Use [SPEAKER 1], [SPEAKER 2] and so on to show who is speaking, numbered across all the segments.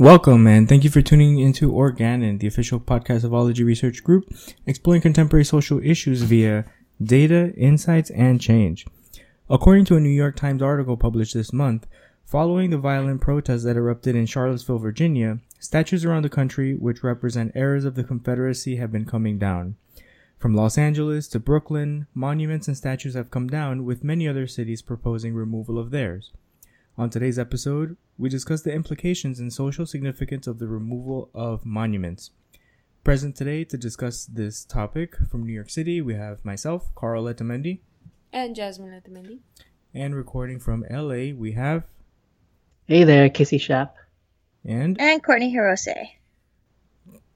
[SPEAKER 1] Welcome and thank you for tuning into Organon, the official podcast of Ology Research Group, exploring contemporary social issues via data, insights, and change. According to a New York Times article published this month, following the violent protests that erupted in Charlottesville, Virginia, statues around the country which represent eras of the Confederacy have been coming down. From Los Angeles to Brooklyn, monuments and statues have come down, with many other cities proposing removal of theirs. On today's episode, we discuss the implications and social significance of the removal of monuments. Present today to discuss this topic from New York City, we have myself, Carl Letamendi.
[SPEAKER 2] And Jasmine Letamendi.
[SPEAKER 1] And recording from LA, we have.
[SPEAKER 3] Hey there, Casey Shap.
[SPEAKER 1] And.
[SPEAKER 4] And Courtney Hirose.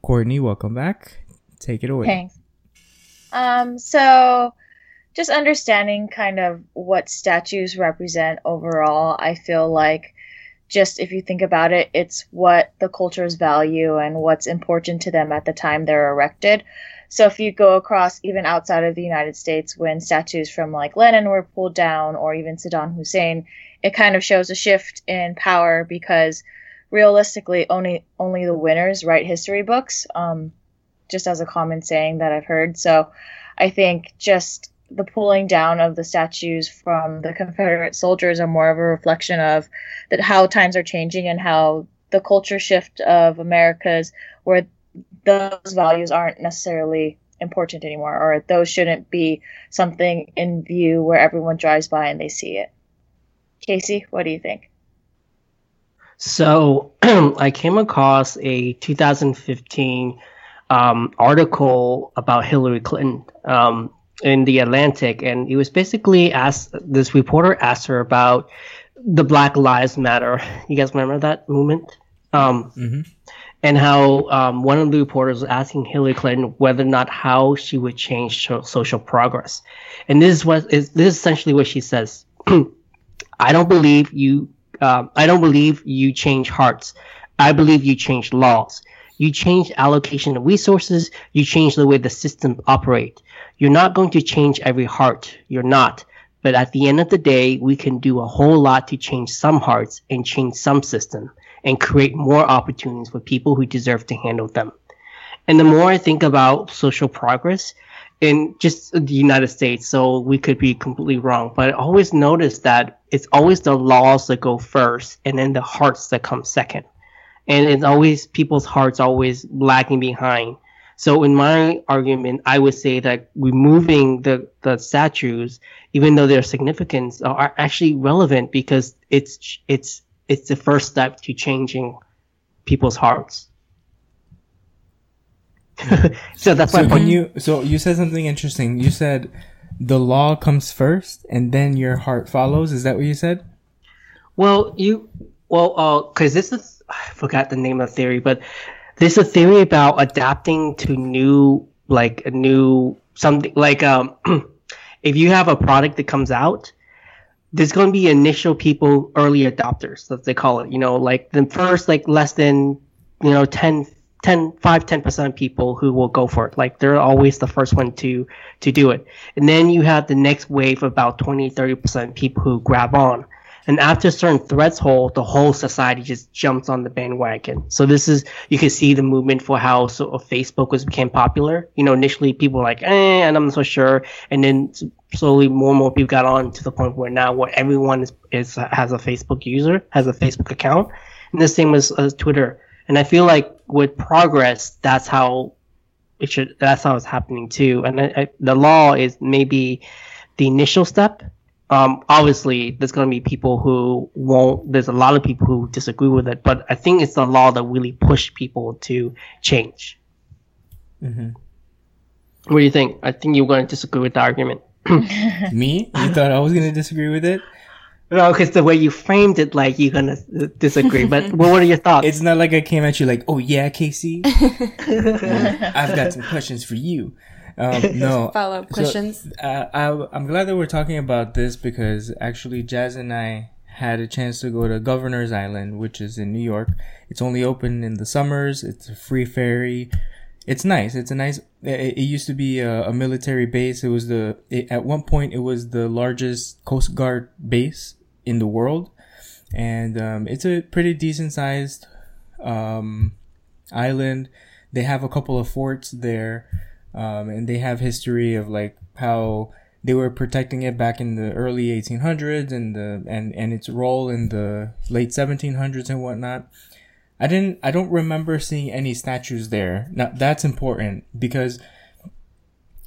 [SPEAKER 1] Courtney, welcome back. Take it away.
[SPEAKER 4] Thanks. Um, so just understanding kind of what statues represent overall, I feel like just if you think about it, it's what the cultures value and what's important to them at the time they're erected. So if you go across even outside of the United States, when statues from like Lenin were pulled down or even Saddam Hussein, it kind of shows a shift in power because realistically only only the winners write history books. Um, just as a common saying that I've heard. So I think just the pulling down of the statues from the Confederate soldiers are more of a reflection of that how times are changing and how the culture shift of Americas where those values aren't necessarily important anymore or those shouldn't be something in view where everyone drives by and they see it. Casey, what do you think?
[SPEAKER 3] So I came across a 2015 um, article about Hillary Clinton. Um, in the Atlantic, and it was basically asked. This reporter asked her about the Black Lives Matter. You guys remember that movement? Um, mm-hmm. And how um, one of the reporters was asking Hillary Clinton whether or not how she would change social progress. And this is what is this is essentially what she says. I don't believe you. Um, I don't believe you change hearts. I believe you change laws. You change allocation of resources. You change the way the system operate. You're not going to change every heart. You're not. But at the end of the day, we can do a whole lot to change some hearts and change some system and create more opportunities for people who deserve to handle them. And the more I think about social progress in just the United States, so we could be completely wrong, but I always notice that it's always the laws that go first and then the hearts that come second. And it's always people's hearts always lagging behind so in my argument, I would say that removing the, the statues, even though their significance are actually relevant because it's it's it's the first step to changing people's hearts. so that's
[SPEAKER 1] so
[SPEAKER 3] my point.
[SPEAKER 1] You, so you said something interesting. You said the law comes first and then your heart follows. Is that what you said?
[SPEAKER 3] Well, you well, uh, because this is I forgot the name of the theory, but there's a theory about adapting to new like a new something like um if you have a product that comes out there's going to be initial people early adopters as they call it you know like the first like less than you know 10 10 5 10% people who will go for it. Like they're always the first one to to do it. And then you have the next wave of about 20 30% people who grab on and after a certain threshold, the whole society just jumps on the bandwagon. So this is, you can see the movement for how sort of Facebook was became popular. You know, initially people were like, eh, and I'm not so sure. And then slowly more and more people got on to the point where now where everyone is, is has a Facebook user, has a Facebook account. And the same as Twitter. And I feel like with progress, that's how it should, that's how it's happening too. And I, I, the law is maybe the initial step um, obviously there's going to be people who won't there's a lot of people who disagree with it but i think it's the law that really pushed people to change mm-hmm. what do you think i think you're going to disagree with the argument
[SPEAKER 1] me you thought i was going to disagree with it
[SPEAKER 3] no, because the way you framed it, like you're gonna disagree. But what are your thoughts?
[SPEAKER 1] It's not like I came at you like, "Oh yeah, Casey, I've got some questions for you." Um, no
[SPEAKER 2] follow up questions.
[SPEAKER 1] So, uh, I, I'm glad that we're talking about this because actually, Jazz and I had a chance to go to Governor's Island, which is in New York. It's only open in the summers. It's a free ferry. It's nice. It's a nice. It, it used to be a, a, military base. It was the it, at one point it was the largest Coast Guard base in the world, and um, it's a pretty decent sized um, Island. They have a couple of forts there, um, and they have history of like how they were protecting it back in the early 1800s and the and and its role in the late 1700s and whatnot. I didn't. I don't remember seeing any statues there. Now that's important because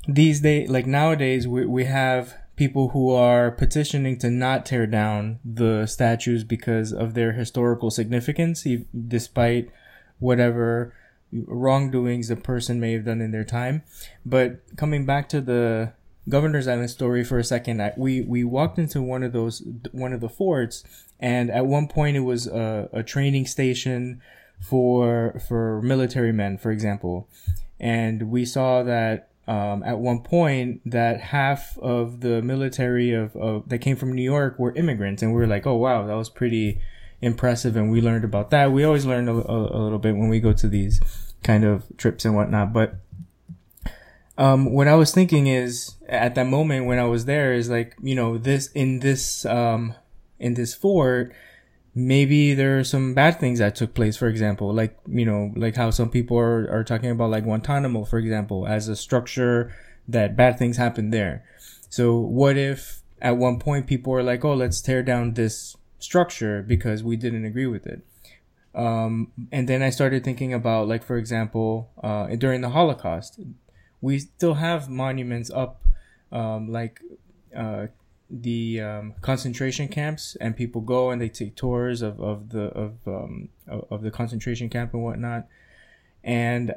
[SPEAKER 1] these days, like nowadays, we we have people who are petitioning to not tear down the statues because of their historical significance, despite whatever wrongdoings the person may have done in their time. But coming back to the Governor's Island story for a second, I, we we walked into one of those one of the forts, and at one point it was a, a training station for for military men, for example, and we saw that um, at one point that half of the military of, of that came from New York were immigrants, and we were like, oh wow, that was pretty impressive, and we learned about that. We always learn a, a, a little bit when we go to these kind of trips and whatnot, but. Um, what I was thinking is at that moment when I was there is like, you know, this, in this, um, in this fort, maybe there are some bad things that took place for example like you know like how some people are, are talking about like guantanamo for example as a structure that bad things happened there so what if at one point people were like oh let's tear down this structure because we didn't agree with it. Um, and then i started thinking about like for example uh, during the holocaust we still have monuments up um, like uh, the um, concentration camps and people go and they take tours of, of the of um, of the concentration camp and whatnot. And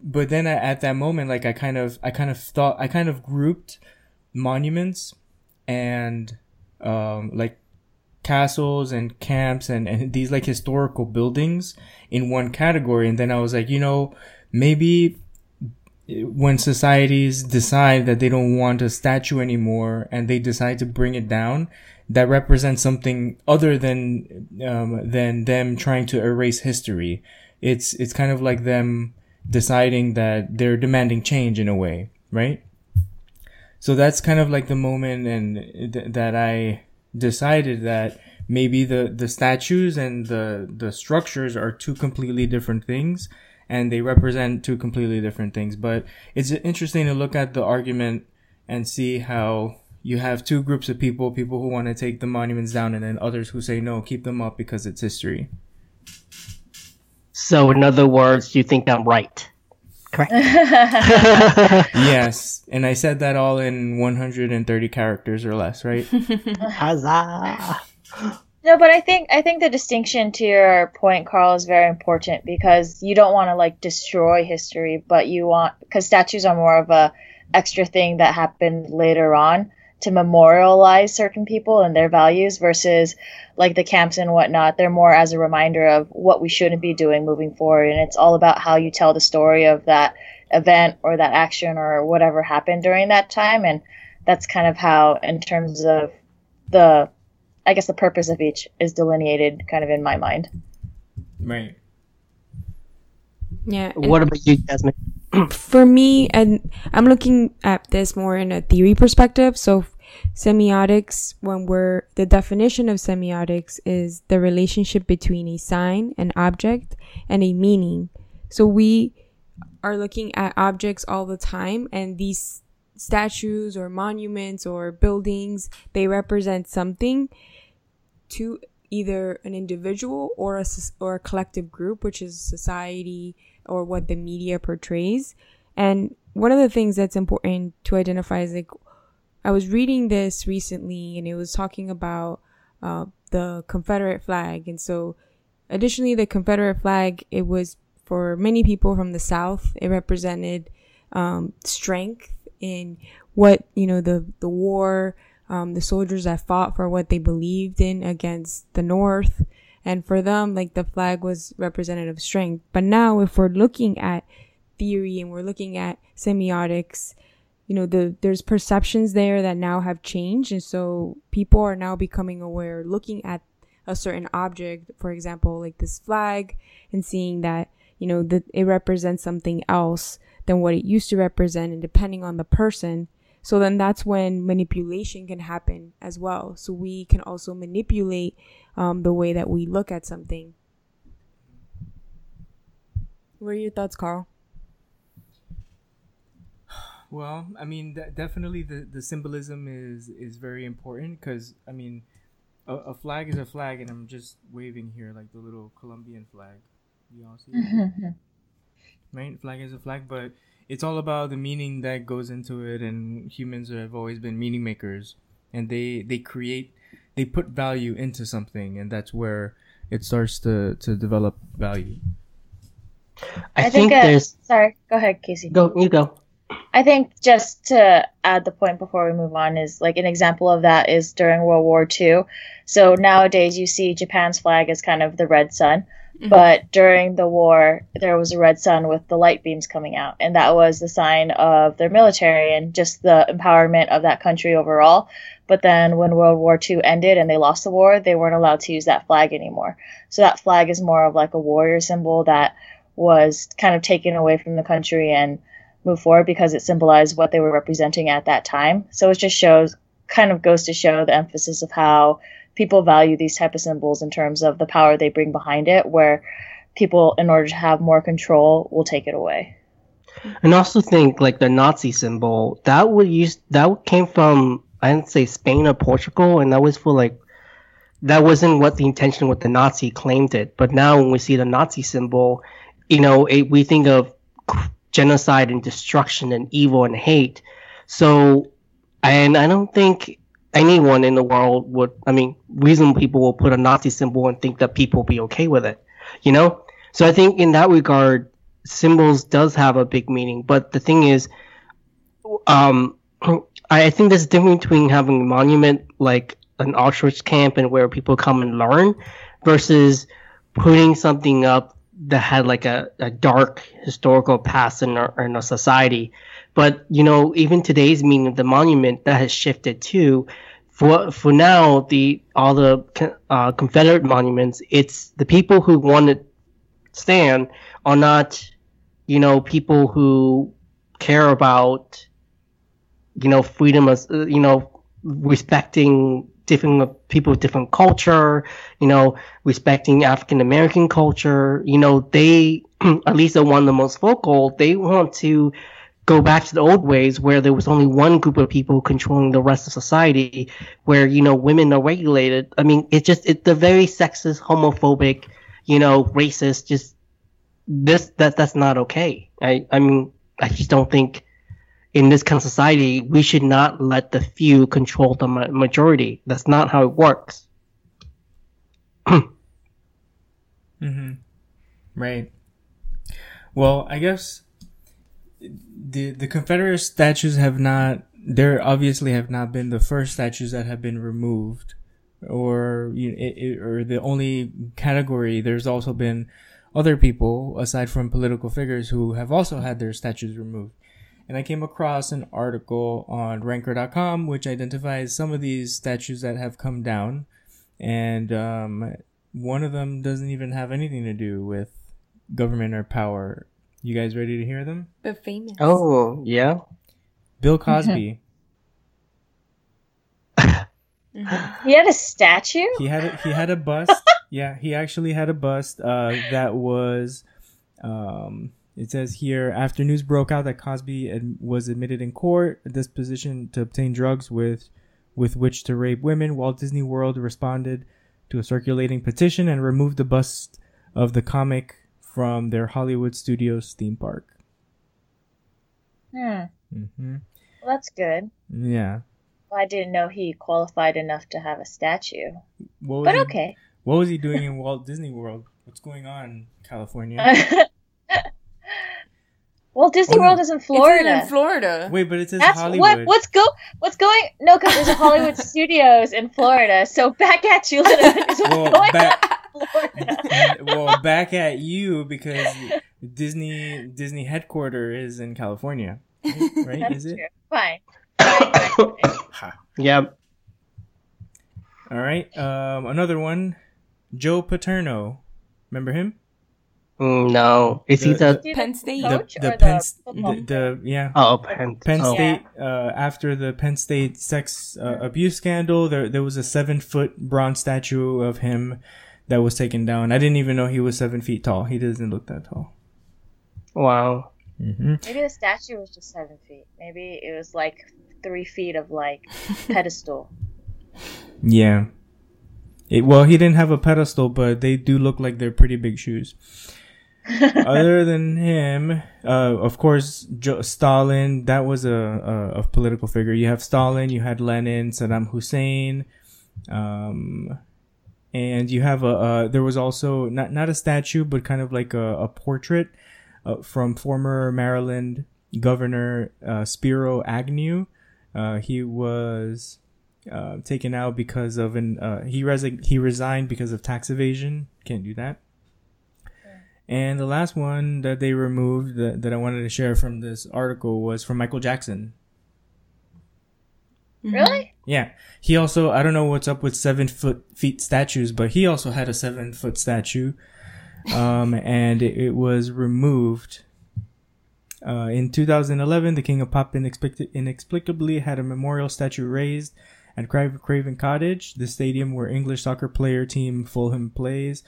[SPEAKER 1] but then at that moment like i kind of i kind of thought i kind of grouped monuments and um, like castles and camps and, and these like historical buildings in one category and then i was like you know maybe when societies decide that they don't want a statue anymore and they decide to bring it down, that represents something other than um, than them trying to erase history. It's it's kind of like them deciding that they're demanding change in a way, right? So that's kind of like the moment and th- that I decided that maybe the the statues and the the structures are two completely different things and they represent two completely different things. But it's interesting to look at the argument and see how you have two groups of people people who want to take the monuments down and then others who say no keep them up because it's history
[SPEAKER 3] so in other words you think i'm right correct.
[SPEAKER 1] Yes and i said that all in 130 characters or less right?
[SPEAKER 3] Huzzah.
[SPEAKER 4] No, but I think I think the distinction to your point, Carl, is very important because you don't want to like destroy history, but you want because statues are more of a extra thing that happened later on to memorialize certain people and their values versus like the camps and whatnot. They're more as a reminder of what we shouldn't be doing moving forward, and it's all about how you tell the story of that event or that action or whatever happened during that time, and that's kind of how, in terms of the I guess the purpose of each is delineated kind of in my mind.
[SPEAKER 1] Right.
[SPEAKER 2] Yeah.
[SPEAKER 3] What about you, Jasmine?
[SPEAKER 2] For me, and I'm looking at this more in a theory perspective. So, semiotics, when we're the definition of semiotics is the relationship between a sign, an object, and a meaning. So we are looking at objects all the time, and these statues or monuments or buildings they represent something to either an individual or a or a collective group, which is society or what the media portrays. And one of the things that's important to identify is like I was reading this recently, and it was talking about uh, the Confederate flag, and so additionally, the Confederate flag it was for many people from the South. It represented um, strength in what you know the the war um, the soldiers that fought for what they believed in against the North. And for them, like the flag was representative strength. But now, if we're looking at theory and we're looking at semiotics, you know, the, there's perceptions there that now have changed. And so people are now becoming aware, looking at a certain object, for example, like this flag and seeing that, you know, that it represents something else than what it used to represent. And depending on the person, so then that's when manipulation can happen as well. So we can also manipulate um, the way that we look at something. What are your thoughts, Carl?
[SPEAKER 1] Well, I mean, de- definitely the, the symbolism is is very important because I mean, a, a flag is a flag, and I'm just waving here like the little Colombian flag. You all see right? Flag is a flag, but it's all about the meaning that goes into it, and humans have always been meaning makers, and they they create, they put value into something, and that's where it starts to to develop value.
[SPEAKER 3] I, think,
[SPEAKER 4] uh,
[SPEAKER 3] there's.
[SPEAKER 4] Sorry, go ahead, Casey.
[SPEAKER 3] Go, you go.
[SPEAKER 4] I think just to add the point before we move on is like an example of that is during World War II. So nowadays you see Japan's flag as kind of the red sun, Mm-hmm. but during the war there was a red sun with the light beams coming out, and that was the sign of their military and just the empowerment of that country overall. But then when World War II ended and they lost the war, they weren't allowed to use that flag anymore. So that flag is more of like a warrior symbol that was kind of taken away from the country and moved forward because it symbolized what they were representing at that time. So it just shows, kind of goes to show the emphasis of how people value these type of symbols in terms of the power they bring behind it, where people, in order to have more control, will take it away.
[SPEAKER 3] And also think like the Nazi symbol that would use that came from I didn't say Spain or Portugal, and that was for like that wasn't what the intention what the Nazi claimed it. But now when we see the Nazi symbol, you know, it, we think of genocide and destruction and evil and hate. So, and I don't think anyone in the world would. I mean, reasonable people will put a Nazi symbol and think that people will be okay with it. You know. So I think in that regard, symbols does have a big meaning. But the thing is, um, I think there's a difference between having a monument like an Auschwitz camp and where people come and learn versus putting something up that had like a, a dark historical past in our, in our society. But, you know, even today's meaning of the monument that has shifted too. For, for now, the, all the, uh, Confederate monuments, it's the people who want to stand are not, you know, people who care about, you know, freedom uh, you know, respecting different people with different culture, you know, respecting African American culture. You know, they, at least the one of the most vocal, they want to go back to the old ways where there was only one group of people controlling the rest of society, where, you know, women are regulated. I mean, it's just, it's the very sexist, homophobic, you know, racist, just this, that, that's not okay. I, I mean, I just don't think in this kind of society, we should not let the few control the majority. That's not how it works.
[SPEAKER 1] Mm-hmm. Right. Well, I guess the the Confederate statues have not. There obviously have not been the first statues that have been removed, or you know, it, it, or the only category. There's also been other people aside from political figures who have also had their statues removed. And I came across an article on Ranker.com which identifies some of these statues that have come down, and um, one of them doesn't even have anything to do with government or power. You guys ready to hear them?
[SPEAKER 2] But famous.
[SPEAKER 3] Oh, yeah.
[SPEAKER 1] Bill Cosby.
[SPEAKER 4] He had a statue?
[SPEAKER 1] he had a, he had a bust. yeah, he actually had a bust uh, that was. Um, it says here after news broke out that Cosby ad- was admitted in court, a disposition to obtain drugs with with which to rape women, Walt Disney World responded to a circulating petition and removed the bust of the comic from their Hollywood Studios theme park.
[SPEAKER 4] Hmm.
[SPEAKER 1] hmm
[SPEAKER 4] Well, that's good.
[SPEAKER 1] Yeah.
[SPEAKER 4] Well, I didn't know he qualified enough to have a statue.
[SPEAKER 1] What was
[SPEAKER 4] But
[SPEAKER 1] he,
[SPEAKER 4] okay.
[SPEAKER 1] What was he doing in Walt Disney World? What's going on, California?
[SPEAKER 4] well, Disney
[SPEAKER 1] Oh.
[SPEAKER 4] World is in
[SPEAKER 2] It's
[SPEAKER 4] Florida.
[SPEAKER 2] in Florida.
[SPEAKER 1] Wait, but it says
[SPEAKER 4] That's
[SPEAKER 1] Hollywood.
[SPEAKER 4] what. What's go? What's going? No, because there's a Hollywood Studios in Florida. So back at you, Lena. what's
[SPEAKER 1] Well,
[SPEAKER 4] going
[SPEAKER 1] back-
[SPEAKER 4] in
[SPEAKER 1] well, back at you because Disney Disney headquarter is in California, right?
[SPEAKER 4] That's
[SPEAKER 1] is it?
[SPEAKER 4] true. Fine.
[SPEAKER 3] Yeah.
[SPEAKER 1] All right. Um, another one, Joe Paterno. Remember him?
[SPEAKER 3] Mm, no. Is he
[SPEAKER 1] The-
[SPEAKER 3] the,
[SPEAKER 4] Is
[SPEAKER 2] Penn
[SPEAKER 4] the
[SPEAKER 2] State.
[SPEAKER 4] coach
[SPEAKER 1] the
[SPEAKER 4] or
[SPEAKER 1] Penn,
[SPEAKER 4] the
[SPEAKER 1] the, the yeah.
[SPEAKER 3] oh Penn,
[SPEAKER 1] Penn
[SPEAKER 3] oh.
[SPEAKER 1] State, uh, after the Penn State sex uh, abuse scandal, there there was a seven foot bronze statue of him that was taken down. I didn't even know he was seven feet tall. He doesn't look that tall.
[SPEAKER 3] Wow.
[SPEAKER 1] hmm
[SPEAKER 4] Maybe the statue was just seven feet. Maybe it was like three feet of like pedestal.
[SPEAKER 1] Yeah. It, well, he didn't have a pedestal, but they do look like they're pretty big shoes. Other than him, uh, of course, jo- Stalin. That was a, a a political figure. You have Stalin. You had Lenin, Saddam Hussein, um, and you have a. There was also not not a statue, but kind of like a, a portrait uh, from former Maryland Governor uh, Spiro Agnew. Uh, he was uh, taken out because of an he resi- he resigned because of tax evasion. Can't do that. And the last one that they removed that, that I wanted to share from this article was from Michael Jackson.
[SPEAKER 4] Really?
[SPEAKER 1] Yeah, he also I don't know what's up with seven foot feet statues, but he also had a seven foot statue, um, and it, it was removed. Uh, in 2011, the King of Pop inexplic- inexplicably had a memorial statue raised at Craven Cottage, the stadium where English soccer player team Fulham plays.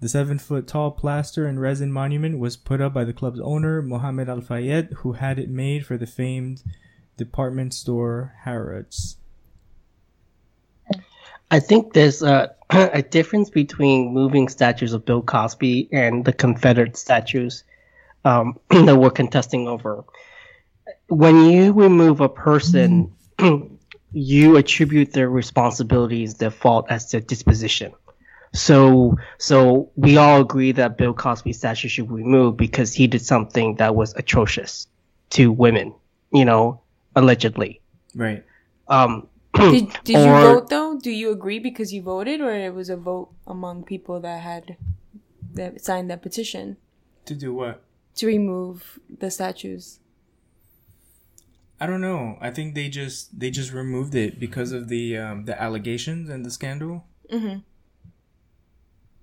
[SPEAKER 1] The seven foot tall plaster and resin monument was put up by the club's owner, Mohammed Al Fayed, who had it made for the famed department store Harrods.
[SPEAKER 3] I think there's a, a difference between moving statues of Bill Cosby and the Confederate statues um, that we're contesting over. When you remove a person, you attribute their responsibilities, their fault as their disposition. So, so we all agree that Bill Cosby's statue should be removed because he did something that was atrocious to women, you know, allegedly.
[SPEAKER 1] Right.
[SPEAKER 2] Did,
[SPEAKER 3] Um,
[SPEAKER 2] did you
[SPEAKER 3] Or-
[SPEAKER 2] vote though? Do you agree because you voted, or it was a vote among people that had that signed that petition
[SPEAKER 1] To do what?
[SPEAKER 2] to remove the statues?
[SPEAKER 1] I don't know. I think they just they just removed it because of the um, the allegations and the scandal.
[SPEAKER 2] Mm-hmm.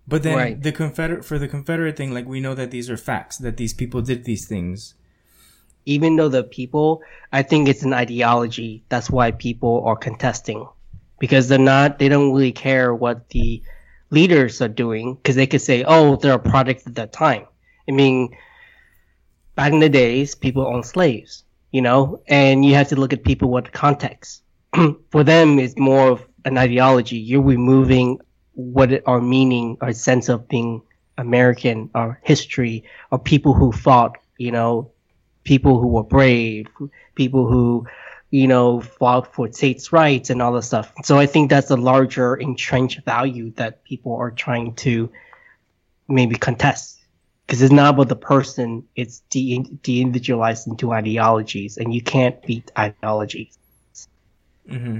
[SPEAKER 1] But then
[SPEAKER 3] Right.
[SPEAKER 1] the Confederate for the Confederate thing, like we know that these are facts that these people did these things.
[SPEAKER 3] even though the people, I think it's an ideology. That's why people are contesting because they're not, they don't really care what the leaders are doing because they could say, oh, they're a product of that time. I mean, back in the days, people owned slaves, you know, and you have to look at people with context. For them, it's more of an ideology. You're removing what it, our meaning, our sense of being American, our history, our people who fought, you know, people who were brave, people who, you know, fought for states' rights and all this stuff. So I think that's a larger entrenched value that people are trying to maybe contest. Because it's not about the person, it's de- de-individualized into ideologies, and you can't beat ideologies.
[SPEAKER 1] hmm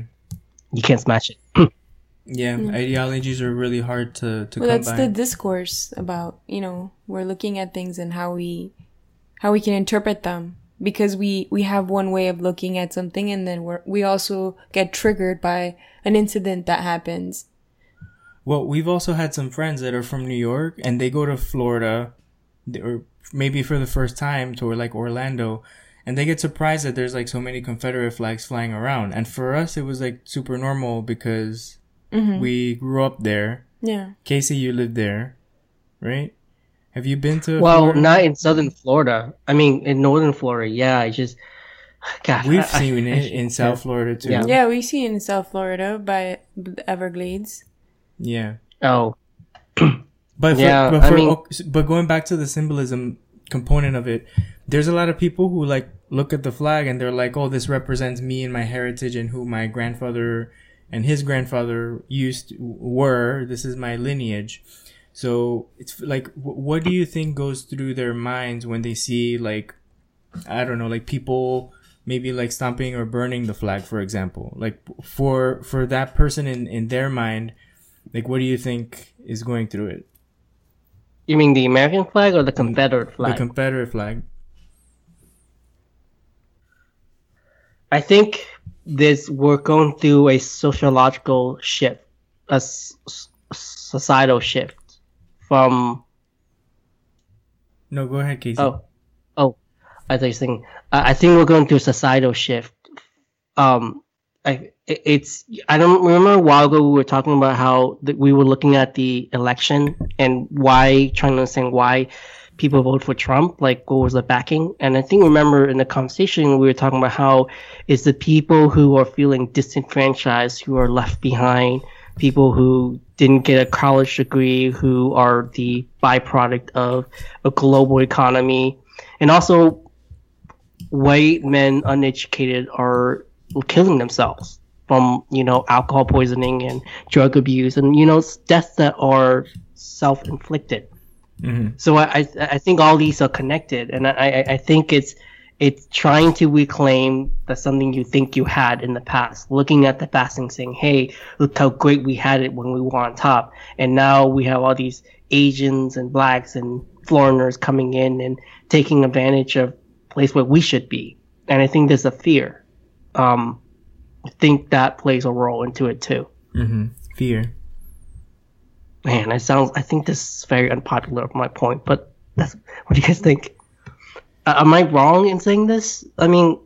[SPEAKER 3] You can't smash it.
[SPEAKER 1] Yeah, ideologies are really hard to to
[SPEAKER 2] Well, that's
[SPEAKER 1] by.
[SPEAKER 2] the discourse about you know we're looking at things and how we how we can interpret them because we we have one way of looking at something and then we're we also get triggered by an incident that happens.
[SPEAKER 1] Well, we've also had some friends that are from New York and they go to Florida, or maybe for the first time to like Orlando, and they get surprised that there's like so many Confederate flags flying around. And for us, it was like super normal because Mm-hmm. we grew up there.
[SPEAKER 2] Yeah.
[SPEAKER 1] Casey, you lived there, right? Have you been to?
[SPEAKER 3] Well,
[SPEAKER 1] Florida?
[SPEAKER 3] not in southern Florida. I mean, in northern Florida, yeah. I just, God,
[SPEAKER 1] We've
[SPEAKER 3] I- I-
[SPEAKER 1] seen
[SPEAKER 3] I-
[SPEAKER 1] it in South Florida too.
[SPEAKER 3] Yeah.
[SPEAKER 2] Yeah, we see it in South Florida by the Everglades.
[SPEAKER 1] Yeah.
[SPEAKER 3] Oh,
[SPEAKER 1] But for,
[SPEAKER 3] Yeah,
[SPEAKER 1] but,
[SPEAKER 3] I
[SPEAKER 1] for,
[SPEAKER 3] mean-
[SPEAKER 1] but going back to the symbolism component of it, there's a lot of people who like look at the flag and they're like, "Oh, this represents me and my heritage and who my grandfather and his grandfather used were. This is my lineage." So it's like, wh- what do you think goes through their minds when they see like, I don't know, like people maybe like stomping or burning the flag, for example. Like for for that person in in their mind, like what do you think is going through it?
[SPEAKER 3] you mean the American flag or the Confederate flag?
[SPEAKER 1] The Confederate flag.
[SPEAKER 3] I think this we're going through a sociological shift, a s- societal shift from
[SPEAKER 1] No, go ahead, Casey.
[SPEAKER 3] oh oh I saying I think we're going through a societal shift. Um, I it's I don't remember a while ago we were talking about how that we were looking at the election and why trying to understand why people vote for Trump? Like, what was the backing? And I think remember in the conversation we were talking about how it's the people who are feeling disenfranchised, who are left behind, people who didn't get a college degree, who are the byproduct of a global economy, and also white men uneducated are killing themselves from you know alcohol poisoning and drug abuse and you know deaths that are self-inflicted Mm-hmm. So I, I think all these are connected, and I, I think it's it's trying to reclaim that something you think you had in the past, looking at the past and saying, "Hey, look how great we had it when we were on top," and now we have all these Asians and blacks and foreigners coming in and taking advantage of place where we should be. And I think there's a fear. Um, I think that plays a role into it too.
[SPEAKER 1] Mm-hmm. Fear
[SPEAKER 3] man, I sounds. I think this is very unpopular of my point, but that's what do you guys think? Uh, am I wrong in saying this? I mean,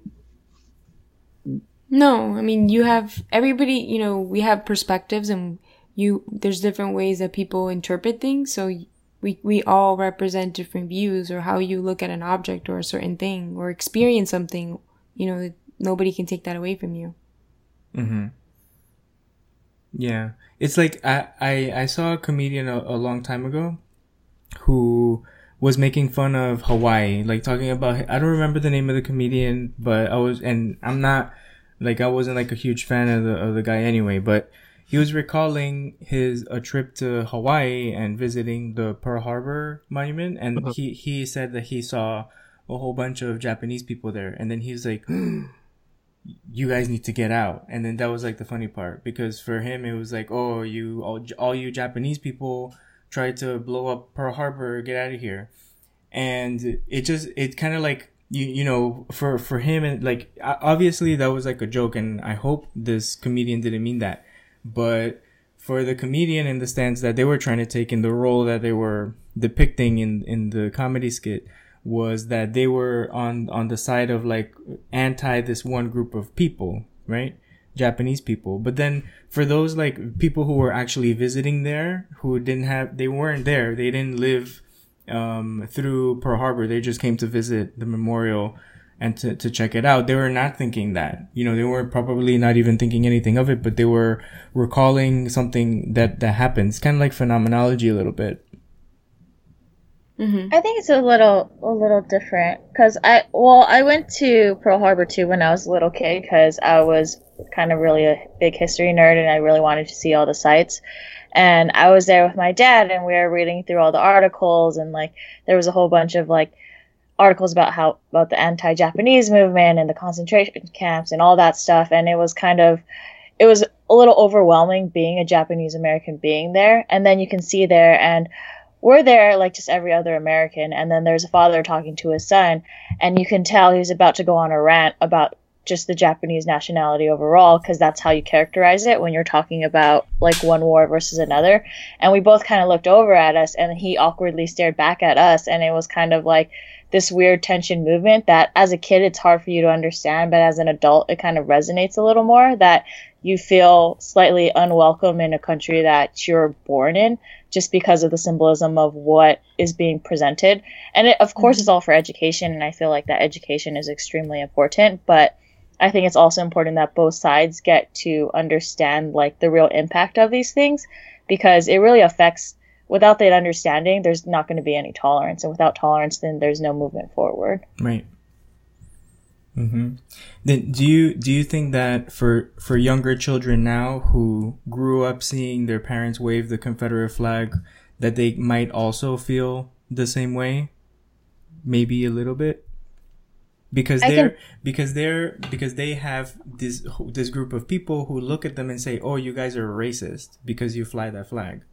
[SPEAKER 2] no. I mean, you have everybody. You know, we have perspectives, and you there's different ways that people interpret things. So we we all represent different views, or how you look at an object or a certain thing, or experience something. You know, nobody can take that away from you.
[SPEAKER 1] Hmm. Yeah. It's like I, I, I saw a comedian a, a long time ago who was making fun of Hawaii, like talking about, I don't remember the name of the comedian, but I was, and I'm not, like, I wasn't like a huge fan of the, of the guy anyway, but he was recalling his, a trip to Hawaii and visiting the Pearl Harbor monument. And uh-huh. he, he said that he saw a whole bunch of Japanese people there. And then he was like, you guys need to get out. And then that was like the funny part because for him it was like, oh, you all, all you Japanese people tried to blow up Pearl Harbor, get out of here. And it just it kind of like you you know for for him and like obviously that was like a joke and I hope this comedian didn't mean that. But for the comedian in the stance that they were trying to take in the role that they were depicting in in the comedy skit was that they were on on the side of like anti this one group of people, right? Japanese people. But then for those like people who were actually visiting there, who didn't have, they weren't there. They didn't live um, through Pearl Harbor. They just came to visit the memorial and to, to check it out. They were not thinking that, you know, they were probably not even thinking anything of it, but they were recalling something that, that happens. Kind of like phenomenology a little bit.
[SPEAKER 4] Mm-hmm. I think it's a little a little different because I well I went to Pearl Harbor too when I was a little kid because I was kind of really a big history nerd and I really wanted to see all the sites. And I was there with my dad and we were reading through all the articles and like there was a whole bunch of like articles about how about the anti-Japanese movement and the concentration camps and all that stuff and it was kind of it was a little overwhelming being a Japanese American being there and then you can see there and we're there like just every other American, and then there's a father talking to his son, and you can tell he's about to go on a rant about just the Japanese nationality overall, because that's how you characterize it when you're talking about like one war versus another. And we both kind of looked over at us, and he awkwardly stared back at us, and it was kind of like this weird tension movement that as a kid it's hard for you to understand, but as an adult it kind of resonates a little more that you feel slightly unwelcome in a country that you're born in just because of the symbolism of what is being presented. And it, of course, mm-hmm. it's all for education, and I feel like that education is extremely important. But I think it's also important that both sides get to understand like the real impact of these things because it really affects. Without that understanding, there's not going to be any tolerance, and without tolerance, then there's no movement forward.
[SPEAKER 1] Right. Mm-hmm. Then do you do you think that for for younger children now who grew up seeing their parents wave the Confederate flag, that they might also feel the same way? Maybe a little bit, because they're can... because they're because they have this this group of people who look at them and say, "Oh, you guys are racist because you fly that flag."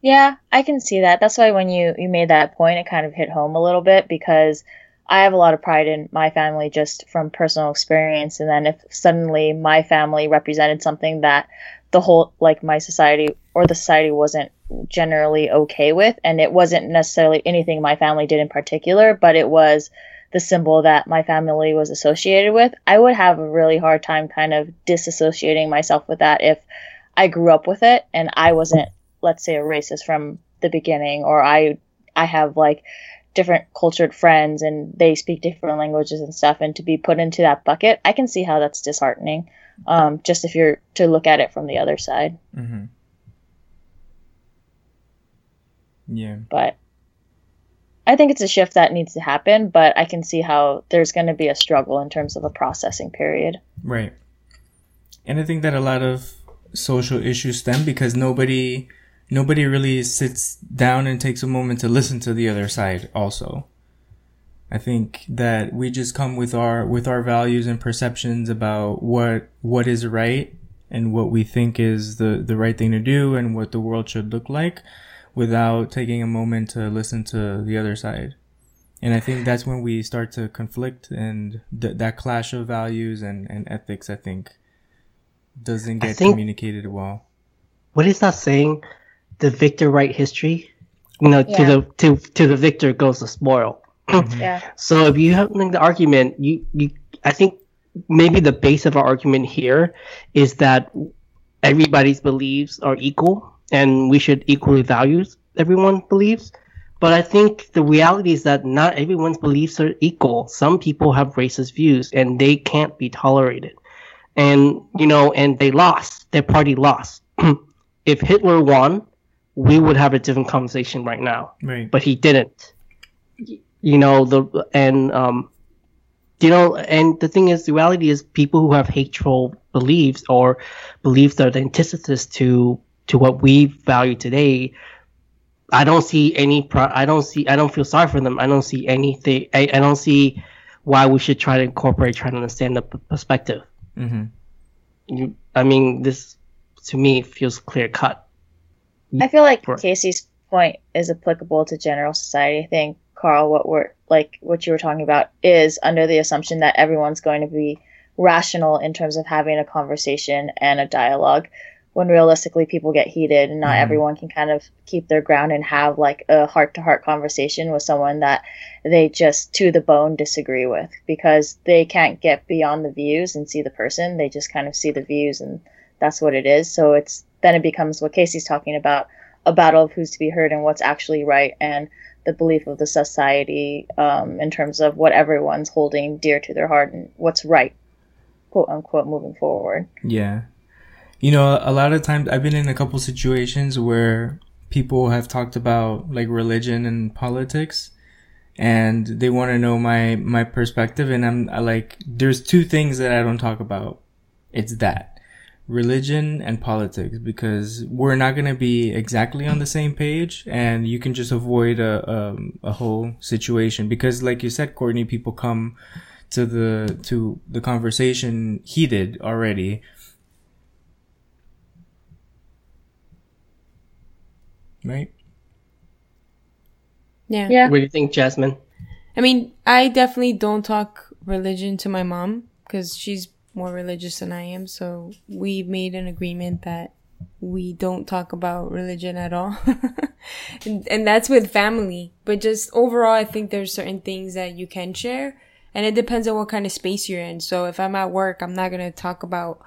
[SPEAKER 4] Yeah, I can see that. That's why when you you made that point, it kind of hit home a little bit because I have a lot of pride in my family just from personal experience. And then if suddenly my family represented something that the whole, like my society or the society wasn't generally okay with, and it wasn't necessarily anything my family did in particular, but it was the symbol that my family was associated with, I would have a really hard time kind of disassociating myself with that if I grew up with it and I wasn't, let's say, a racist from the beginning or I I have like different cultured friends and they speak different languages and stuff and to be put into that bucket, I can see how that's disheartening. Um, just if you're to look at it from the other side.
[SPEAKER 1] Mm-hmm. Yeah.
[SPEAKER 4] But I think it's a shift that needs to happen, but I can see how there's going to be a struggle in terms of a processing period.
[SPEAKER 1] Right. And I think that a lot of social issues stem because nobody nobody really sits down and takes a moment to listen to the other side also. I think that we just come with our with our values and perceptions about what what is right and what we think is the the right thing to do and what the world should look like without taking a moment to listen to the other side. And I think that's when we start to conflict and th- that clash of values and, and ethics, I think, doesn't get
[SPEAKER 3] think-
[SPEAKER 1] communicated well.
[SPEAKER 3] What is that saying? The victor write history. You know, to the to to the victor goes the spoil. Mm-hmm.
[SPEAKER 4] Yeah.
[SPEAKER 3] So if you have like, the argument, you you I think maybe the base of our argument here is that everybody's beliefs are equal and we should equally value everyone's beliefs. But I think the reality is that not everyone's beliefs are equal. Some people have racist views and they can't be tolerated. And you know, and they lost. Their party lost. if Hitler won, we would have a different conversation right now
[SPEAKER 1] Right.
[SPEAKER 3] but he didn't. You know the and um, you know, and the thing is, the reality is, people who have hateful beliefs or beliefs that are the antithesis to to what we value today, I don't see any. Pro- I don't see. I don't feel sorry for them. I don't see anything. I, I don't see why we should try to incorporate, try to understand the p- perspective.
[SPEAKER 1] Mm-hmm.
[SPEAKER 3] You, I mean, this to me feels clear cut.
[SPEAKER 4] I feel like. Casey's point is applicable to general society. I think Carl, what we're like, what you were talking about, is under the assumption that everyone's going to be rational in terms of having a conversation and a dialogue. When realistically, people get heated, and not
[SPEAKER 1] Mhm.
[SPEAKER 4] everyone can kind of keep their ground and have like a heart-to-heart conversation with someone that they just to the bone disagree with because they can't get beyond the views and see the person. They just kind of see the views, and that's what it is. So it's then it becomes what Casey's talking about a battle of who's to be heard and what's actually right and the belief of the society um, in terms of what everyone's holding dear to their heart and what's right quote unquote moving forward
[SPEAKER 1] Yeah. You know, a lot of times I've been in a couple situations where people have talked about like religion and politics and they want to know my my perspective and I'm I like there's two things that I don't talk about. It's that religion and politics because we're not going to be exactly on the same page and you can just avoid a um, a whole situation because like you said Courtney people come to the to the conversation heated already right
[SPEAKER 2] Yeah.
[SPEAKER 4] yeah
[SPEAKER 3] What do you think, Jasmine?
[SPEAKER 2] I mean, I definitely don't talk religion to my mom because she's more religious than I am. So we made an agreement that we don't talk about religion at all. and, and that's with family. But just overall, I think there's certain things that you can share. And it depends on what kind of space you're in. So if I'm at work, I'm not going to talk about,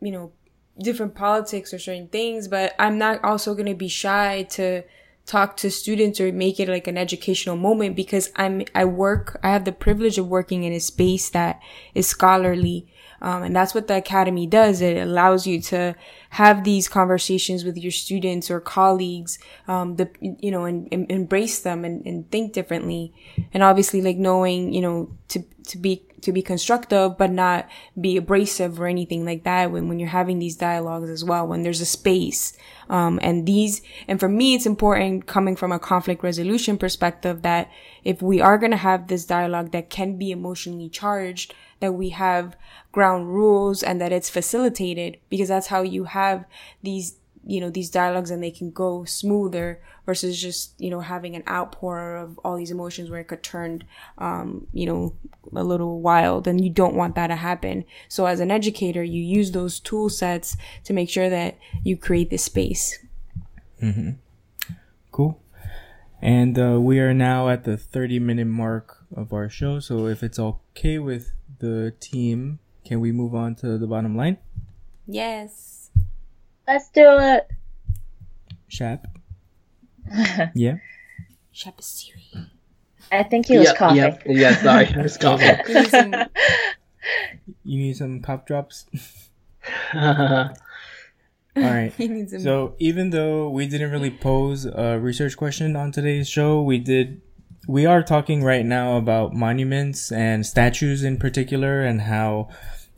[SPEAKER 2] you know, different politics or certain things, but I'm not also going to be shy to talk to students or make it like an educational moment because I'm I work I have the privilege of working in a space that is scholarly um, and that's what the academy does. It allows you to have these conversations with your students or colleagues um, the you know and, and embrace them and, and think differently. And obviously like knowing you know to to be to be constructive but not be abrasive or anything like that when, when you're having these dialogues as well when there's a space. Um, and these and for me it's important coming from a conflict resolution perspective that if we are going to have this dialogue that can be emotionally charged that we have ground rules and that it's facilitated because that's how you have these you know these dialogues and they can go smoother versus just you know having an outpour of all these emotions where it could turn um you know a little wild and you don't want that to happen so as an educator you use those tool sets to make sure that you create this space
[SPEAKER 1] Cool. And uh, we are now at the 30 minute mark of our show. So if it's okay with the team, can we move on to the bottom line?
[SPEAKER 2] yes
[SPEAKER 4] let's do it
[SPEAKER 1] Shap. Yeah.
[SPEAKER 2] Shabasiri.
[SPEAKER 4] I think he was
[SPEAKER 3] yeah,
[SPEAKER 4] coughing.
[SPEAKER 3] Yeah, yeah, sorry, I was coughing.
[SPEAKER 1] You need some cough drops. All right.
[SPEAKER 2] He
[SPEAKER 1] So even though we didn't really pose a research question on today's show, we did. We are talking right now about monuments and statues in particular, and how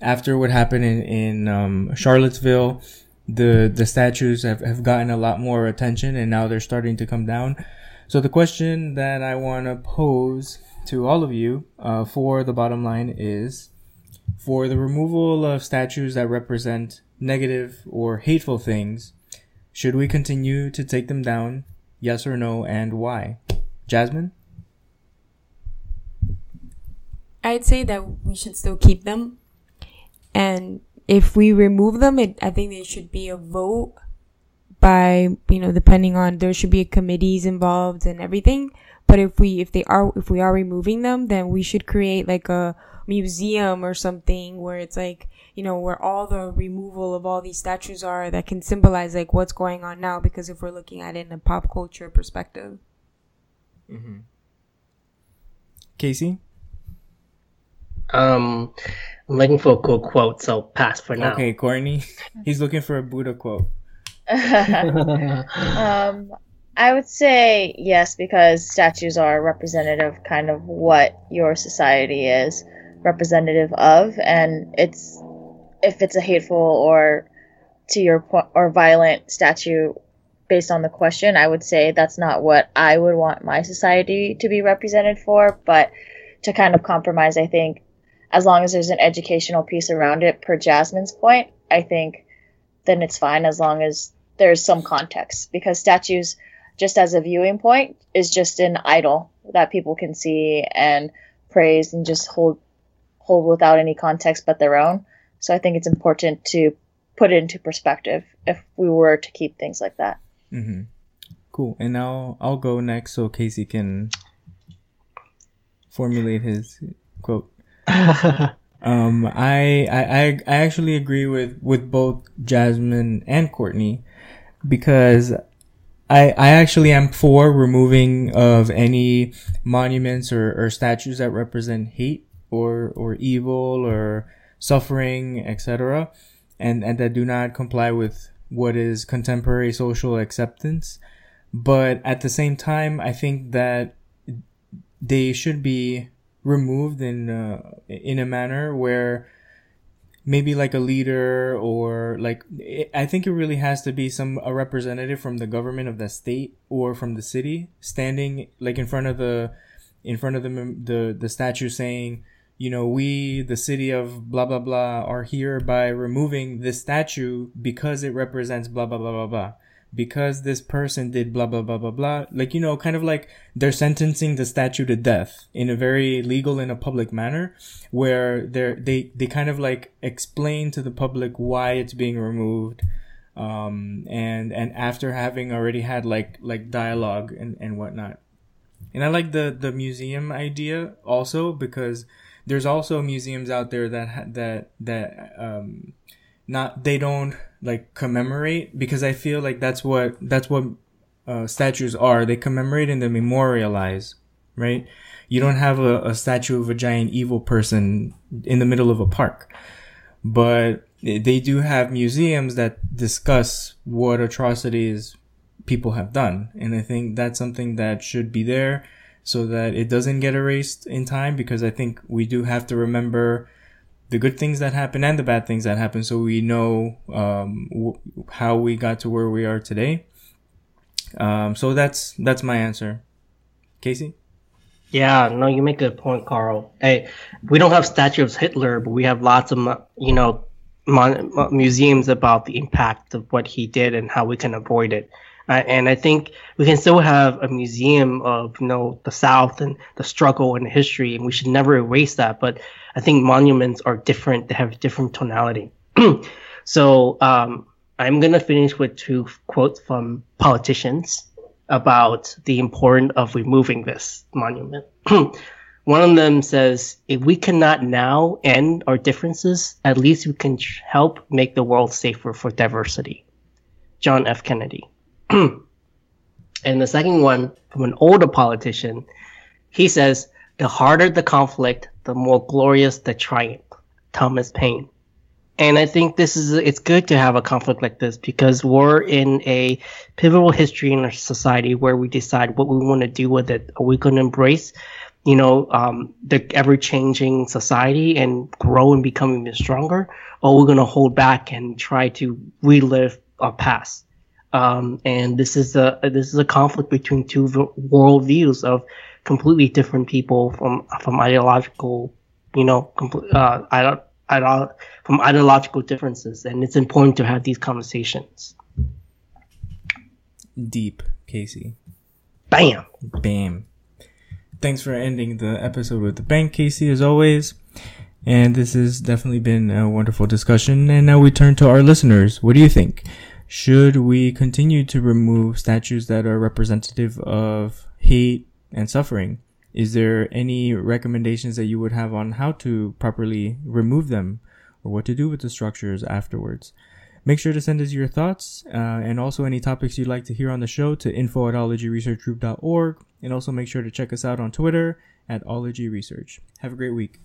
[SPEAKER 1] after what happened in in um, Charlottesville, the the statues have, have gotten a lot more attention, and now they're starting to come down. So the question that I want to pose to all of you uh, for the bottom line is for the removal of statues that represent negative or hateful things, should we continue to take them down? Yes or no, and why? Jasmine?
[SPEAKER 2] I'd say that we should still keep them. And if we remove them, it, I think there should be a vote by, you know, depending on, there should be committees involved and everything. But if we, if they are, if we are removing them, then we should create like a museum or something where it's like, you know, where all the removal of all these statues are that can symbolize like what's going on now. Because if we're looking at it in a pop culture perspective. Mm-hmm.
[SPEAKER 1] Casey?
[SPEAKER 3] Um, I'm looking for a cool quote, so pass for now.
[SPEAKER 1] Okay, Courtney. He's looking for a Buddha quote.
[SPEAKER 4] um, I would say yes because statues are representative, kind of what your society is representative of, and it's if it's a hateful or to your point or violent statue based on the question, I would say that's not what I would want my society to be represented for, but to kind of compromise, I think as long as there's an educational piece around it, per Jasmine's point, I think then it's fine as long as there's some context because statues just as a viewing point is just an idol that people can see and praise and just hold hold without any context but their own so i think it's important to put it into perspective if we were to keep things like that
[SPEAKER 1] Mm-hmm. Cool. And now I'll go next so Casey can formulate his quote. Um, I, I, I, actually agree with, with both Jasmine and Courtney because I, I actually am for removing of any monuments or, or statues that represent hate or, or evil or suffering, etc. And, and that do not comply with what is contemporary social acceptance. But at the same time, I think that they should be removed in uh, in a manner where maybe like a leader or like I think it really has to be some a representative from the government of the state or from the city standing like in front of the in front of the the the statue saying you know we the city of blah blah blah are here by removing this statue because it represents blah blah blah blah blah because this person did blah blah blah blah blah. Like you know kind of like they're sentencing the statue to death in a very legal and a public manner where they're they they kind of like explain to the public why it's being removed um and and after having already had like like dialogue and and whatnot. And i like the the museum idea also because there's also museums out there that ha- that that um not they don't like commemorate because I feel like that's what that's what uh, statues are. They commemorate and they memorialize, right? You don't have a, a statue of a giant evil person in the middle of a park, but they do have museums that discuss what atrocities people have done, and I think that's something that should be there so that it doesn't get erased in time because I think we do have to remember the good things that happen and the bad things that happen so we know um, w- how we got to where we are today um, so that's that's my answer casey
[SPEAKER 3] Yeah, no, you make a good point, Carl. Hey, we don't have statues of Hitler, but we have lots of, you know, mon- museums about the impact of what he did and how we can avoid it. Uh, and I think we can still have a museum of, you know, the South and the struggle and the history, and we should never erase that. But I think monuments are different; they have different tonality. so um, I'm gonna finish with two quotes from politicians about the importance of removing this monument. One of them says, if we cannot now end our differences, at least we can help make the world safer for diversity. John F. Kennedy. And the second one from an older politician, he says, the harder the conflict, the more glorious the triumph. Thomas Paine. And I think this is it's good to have a conflict like this because we're in a pivotal history in our society where we decide what we want to do with it. Are we going to embrace, you know, um, the ever changing society and grow and become even stronger, or we're going to hold back and try to relive our past? Um, and this is a this is a conflict between two worldviews of completely different people from from ideological, you know, compl- uh, from ideological differences, and it's important to have these conversations.
[SPEAKER 1] Deep, Casey.
[SPEAKER 3] Bam.
[SPEAKER 1] Bam. Thanks for ending the episode with the bank, Casey, as always. And this has definitely been a wonderful discussion. And now we turn to our listeners. What do you think? Should we continue to remove statues that are representative of hate and suffering? is there any recommendations that you would have on how to properly remove them or what to do with the structures afterwards? Make sure to send us your thoughts uh, and also any topics you'd like to hear on the show to info at ologyresearchgroup.org. And also make sure to check us out on Twitter at ologyresearch. Have a great week.